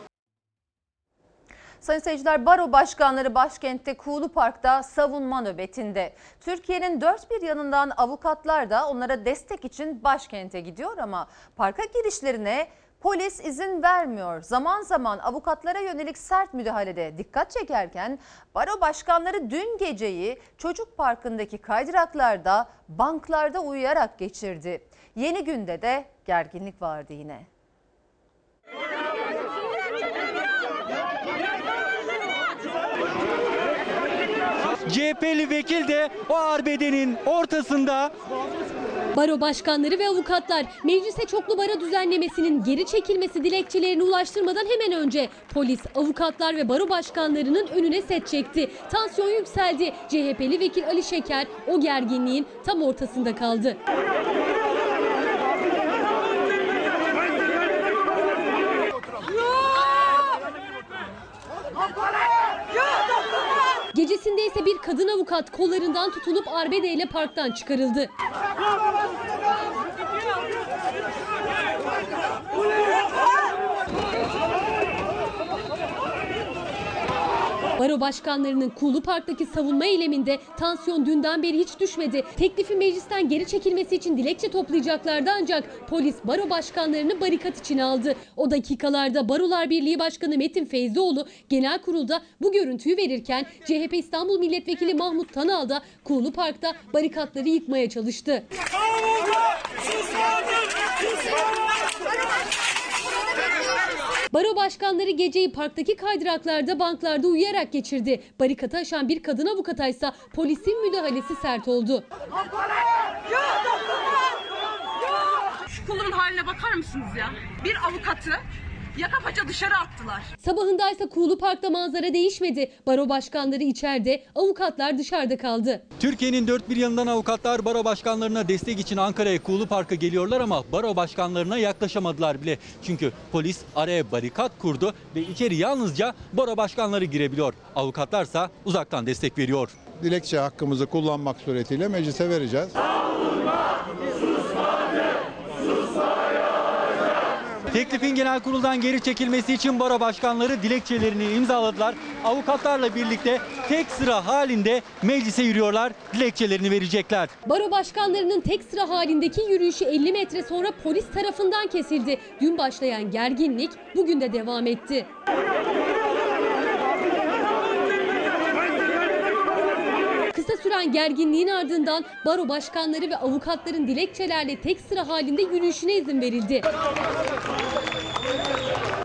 Sayın seyirciler, baro başkanları başkentte Kuğulu Park'ta savunma nöbetinde. Türkiye'nin dört bir yanından avukatlar da onlara destek için başkente gidiyor ama parka girişlerine polis izin vermiyor. Zaman zaman avukatlara yönelik sert müdahalede dikkat çekerken baro başkanları dün geceyi çocuk parkındaki kaydıraklarda, banklarda uyuyarak geçirdi. Yeni günde de gerginlik vardı yine. CHP'li vekil de o arbedenin ortasında Baro başkanları ve avukatlar meclise çoklu baro düzenlemesinin geri çekilmesi dilekçelerini ulaştırmadan hemen önce polis, avukatlar ve baro başkanlarının önüne set çekti. Tansiyon yükseldi. CHP'li vekil Ali Şeker o gerginliğin tam ortasında kaldı. Gecesinde ise bir kadın avukat kollarından tutulup arbedeyle parktan çıkarıldı. Baro başkanlarının Kuğulu Park'taki savunma eyleminde tansiyon dünden beri hiç düşmedi. Teklifi meclisten geri çekilmesi için dilekçe toplayacaklardı ancak polis baro başkanlarını barikat içine aldı. O dakikalarda Barolar Birliği Başkanı Metin Feyzioğlu genel kurulda bu görüntüyü verirken CHP İstanbul Milletvekili Mahmut Tanal da Kuğulu Park'ta barikatları yıkmaya çalıştı. Baro başkanları geceyi parktaki kaydıraklarda, banklarda uyuyarak geçirdi. Barikatı aşan bir kadın avukataysa polisin müdahalesi sert oldu. Şu kulun haline bakar mısınız ya? Bir avukatı yaka paça dışarı attılar. Sabahındaysa Kuğulu Park'ta manzara değişmedi. Baro başkanları içeride, avukatlar dışarıda kaldı. Türkiye'nin dört bir yanından avukatlar baro başkanlarına destek için Ankara'ya Kuğulu Park'a geliyorlar ama baro başkanlarına yaklaşamadılar bile. Çünkü polis araya barikat kurdu ve içeri yalnızca baro başkanları girebiliyor. Avukatlarsa uzaktan destek veriyor. Dilekçe hakkımızı kullanmak suretiyle meclise vereceğiz. Teklifin genel kuruldan geri çekilmesi için baro başkanları dilekçelerini imzaladılar. Avukatlarla birlikte tek sıra halinde meclise yürüyorlar, dilekçelerini verecekler. Baro başkanlarının tek sıra halindeki yürüyüşü 50 metre sonra polis tarafından kesildi. Dün başlayan gerginlik bugün de devam etti. Kısa süren gerginliğin ardından baro başkanları ve avukatların dilekçelerle tek sıra halinde yürüyüşüne izin verildi.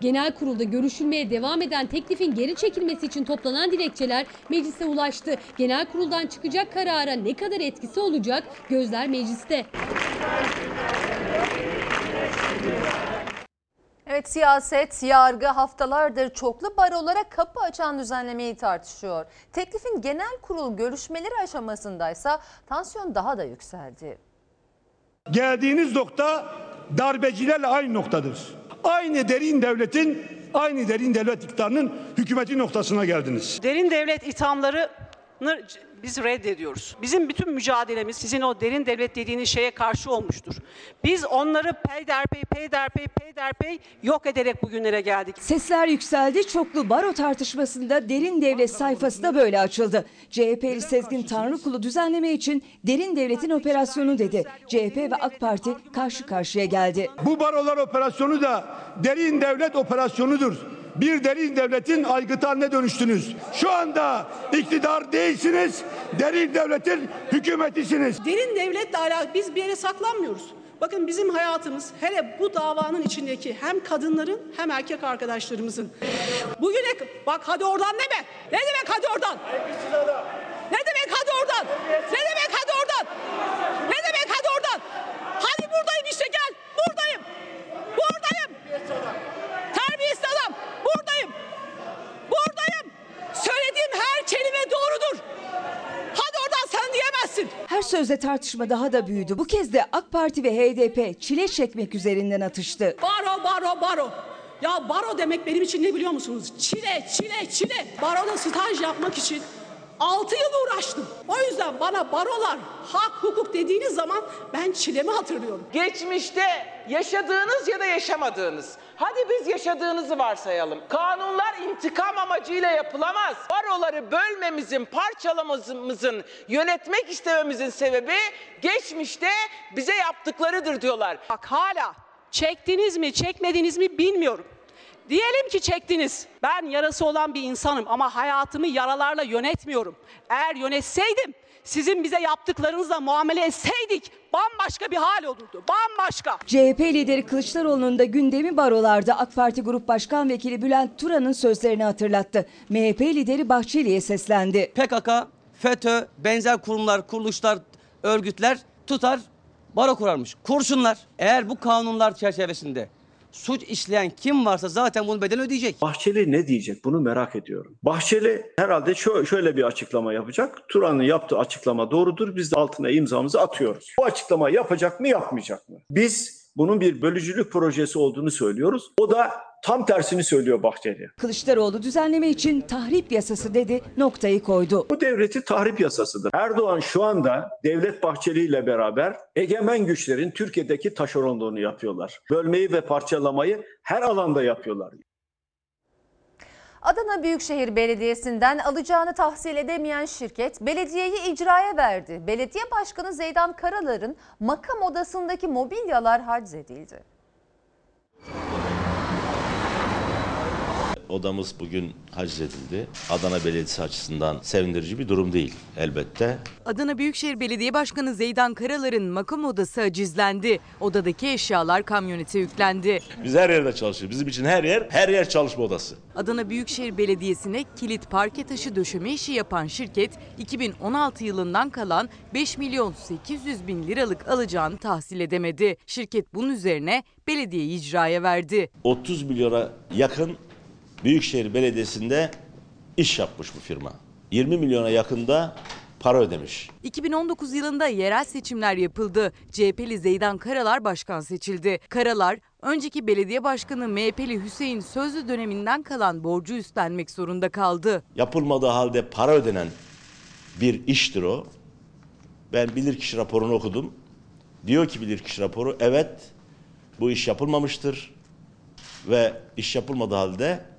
Genel kurulda görüşülmeye devam eden teklifin geri çekilmesi için toplanan dilekçeler meclise ulaştı. Genel kuruldan çıkacak karara ne kadar etkisi olacak gözler mecliste. Evet siyaset, yargı haftalardır çoklu barolara kapı açan düzenlemeyi tartışıyor. Teklifin genel kurul görüşmeleri aşamasındaysa tansiyon daha da yükseldi. Geldiğiniz nokta darbecilerle aynı noktadır. Aynı derin devletin, aynı derin devlet iktidarının hükümeti noktasına geldiniz. Derin devlet ithamlarını biz reddediyoruz. Bizim bütün mücadelemiz sizin o derin devlet dediğiniz şeye karşı olmuştur. Biz onları peyderpey peyderpey peyderpey yok ederek bugünlere geldik. Sesler yükseldi. Çoklu baro tartışmasında derin devlet sayfası da böyle açıldı. CHP'li Sezgin Tanrıkulu düzenleme için derin devletin operasyonu dedi. CHP ve AK Parti karşı karşıya geldi. Bu barolar operasyonu da derin devlet operasyonudur. Bir derin devletin aygıtı haline dönüştünüz. Şu anda iktidar değilsiniz, derin devletin hükümetisiniz. Derin devletle alakalı biz bir yere saklanmıyoruz. Bakın bizim hayatımız hele bu davanın içindeki hem kadınların hem erkek arkadaşlarımızın. Bugüne bak hadi oradan deme. Ne demek hadi oradan? Ne demek hadi oradan? Ne demek hadi oradan? Ne demek hadi oradan? Hadi buradayım işte gel. Buradayım. Buradayım. Terbiyesiz adam. Buradayım. Buradayım. Söylediğim her kelime doğrudur. Hadi oradan sen diyemezsin. Her sözde tartışma daha da büyüdü. Bu kez de AK Parti ve HDP çile çekmek üzerinden atıştı. Baro baro baro. Ya baro demek benim için ne biliyor musunuz? Çile çile çile. Baroda staj yapmak için 6 yıl uğraştım. O yüzden bana barolar, hak, hukuk dediğiniz zaman ben çilemi hatırlıyorum. Geçmişte yaşadığınız ya da yaşamadığınız. Hadi biz yaşadığınızı varsayalım. Kanunlar intikam amacıyla yapılamaz. Baroları bölmemizin, parçalamamızın, yönetmek istememizin sebebi geçmişte bize yaptıklarıdır diyorlar. Bak hala çektiniz mi çekmediniz mi bilmiyorum. Diyelim ki çektiniz. Ben yarası olan bir insanım ama hayatımı yaralarla yönetmiyorum. Eğer yönetseydim sizin bize yaptıklarınızla muamele etseydik bambaşka bir hal olurdu. Bambaşka. CHP lideri Kılıçdaroğlu'nun da gündemi barolarda AK Parti Grup Başkan Vekili Bülent Turan'ın sözlerini hatırlattı. MHP lideri Bahçeli'ye seslendi. PKK, FETÖ, benzer kurumlar, kuruluşlar, örgütler tutar baro kurarmış. Kursunlar. Eğer bu kanunlar çerçevesinde suç işleyen kim varsa zaten bunun bedelini ödeyecek. Bahçeli ne diyecek bunu merak ediyorum. Bahçeli herhalde şöyle, bir açıklama yapacak. Turan'ın yaptığı açıklama doğrudur. Biz de altına imzamızı atıyoruz. Bu açıklama yapacak mı yapmayacak mı? Biz bunun bir bölücülük projesi olduğunu söylüyoruz. O da tam tersini söylüyor Bahçeli. Kılıçdaroğlu düzenleme için tahrip yasası dedi noktayı koydu. Bu devleti tahrip yasasıdır. Erdoğan şu anda Devlet Bahçeli ile beraber egemen güçlerin Türkiye'deki taşeronluğunu yapıyorlar. Bölmeyi ve parçalamayı her alanda yapıyorlar. Adana Büyükşehir Belediyesi'nden alacağını tahsil edemeyen şirket belediyeyi icraya verdi. Belediye Başkanı Zeydan Karalar'ın makam odasındaki mobilyalar haciz Odamız bugün haciz edildi. Adana Belediyesi açısından sevindirici bir durum değil elbette. Adana Büyükşehir Belediye Başkanı Zeydan Karalar'ın makam odası acizlendi. Odadaki eşyalar kamyonete yüklendi. Biz her yerde çalışıyoruz. Bizim için her yer, her yer çalışma odası. Adana Büyükşehir Belediyesi'ne kilit parke taşı döşeme işi yapan şirket 2016 yılından kalan 5 milyon 800 bin liralık alacağını tahsil edemedi. Şirket bunun üzerine belediyeyi icraya verdi. 30 milyona yakın Büyükşehir Belediyesi'nde iş yapmış bu firma. 20 milyona yakında para ödemiş. 2019 yılında yerel seçimler yapıldı. CHP'li Zeydan Karalar başkan seçildi. Karalar önceki belediye başkanı MHP'li Hüseyin Sözlü döneminden kalan borcu üstlenmek zorunda kaldı. Yapılmadığı halde para ödenen bir iştir o. Ben bilirkişi raporunu okudum. Diyor ki bilirkişi raporu evet bu iş yapılmamıştır ve iş yapılmadığı halde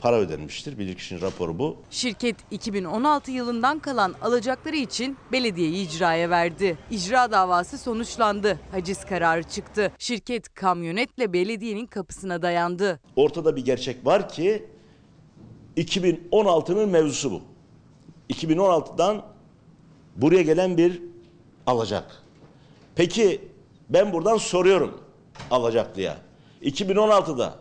para ödenmiştir. Bilirkişinin raporu bu. Şirket 2016 yılından kalan alacakları için belediyeyi icraya verdi. İcra davası sonuçlandı. Haciz kararı çıktı. Şirket kamyonetle belediyenin kapısına dayandı. Ortada bir gerçek var ki 2016'nın mevzusu bu. 2016'dan buraya gelen bir alacak. Peki ben buradan soruyorum alacaklıya. 2016'da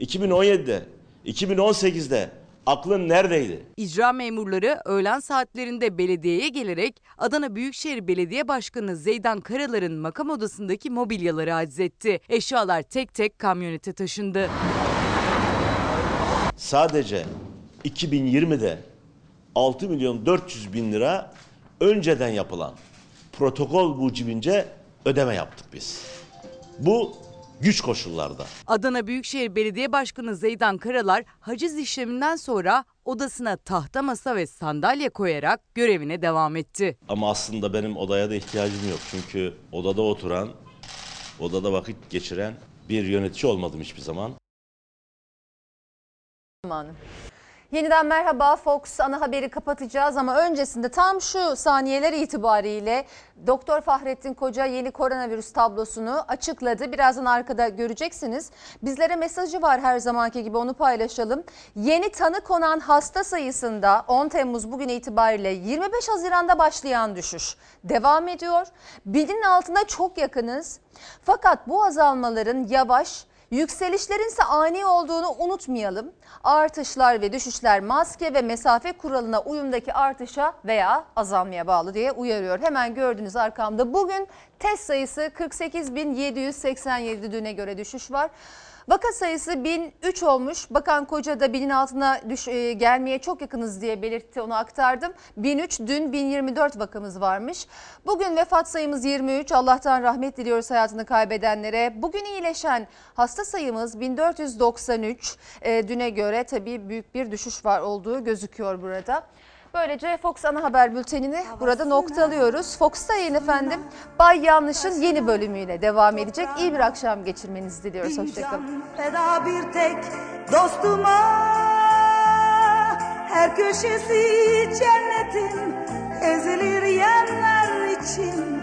2017'de, 2018'de aklın neredeydi? İcra memurları öğlen saatlerinde belediyeye gelerek Adana Büyükşehir Belediye Başkanı Zeydan Karalar'ın makam odasındaki mobilyaları acizetti. Eşyalar tek tek kamyonete taşındı. Sadece 2020'de 6 milyon 400 bin lira önceden yapılan protokol mucibince ödeme yaptık biz. Bu güç koşullarda. Adana Büyükşehir Belediye Başkanı Zeydan Karalar haciz işleminden sonra odasına tahta masa ve sandalye koyarak görevine devam etti. Ama aslında benim odaya da ihtiyacım yok. Çünkü odada oturan, odada vakit geçiren bir yönetici olmadım hiçbir zaman. Zamanı. Yeniden merhaba Fox ana haberi kapatacağız ama öncesinde tam şu saniyeler itibariyle Doktor Fahrettin Koca yeni koronavirüs tablosunu açıkladı. Birazdan arkada göreceksiniz. Bizlere mesajı var her zamanki gibi onu paylaşalım. Yeni tanı konan hasta sayısında 10 Temmuz bugün itibariyle 25 Haziran'da başlayan düşüş devam ediyor. Binin altına çok yakınız. Fakat bu azalmaların yavaş Yükselişlerin ise ani olduğunu unutmayalım. Artışlar ve düşüşler maske ve mesafe kuralına uyumdaki artışa veya azalmaya bağlı diye uyarıyor. Hemen gördüğünüz arkamda bugün test sayısı 48.787 düne göre düşüş var. Vaka sayısı 1003 olmuş. Bakan Koca da binin altına düş, e, gelmeye çok yakınız diye belirtti onu aktardım. 1003 dün 1024 vakamız varmış. Bugün vefat sayımız 23. Allah'tan rahmet diliyoruz hayatını kaybedenlere. Bugün iyileşen hasta sayımız 1493. E, düne göre tabii büyük bir düşüş var olduğu gözüküyor burada. Böylece Fox ana haber bültenini burada noktalıyoruz. Fox'ta yayın efendim Bay Yanlış'ın yeni bölümüyle devam edecek. İyi bir akşam geçirmenizi diliyoruz. Hoşçakalın. Feda bir tek dostuma Her köşesi cennetin ezilir yerler için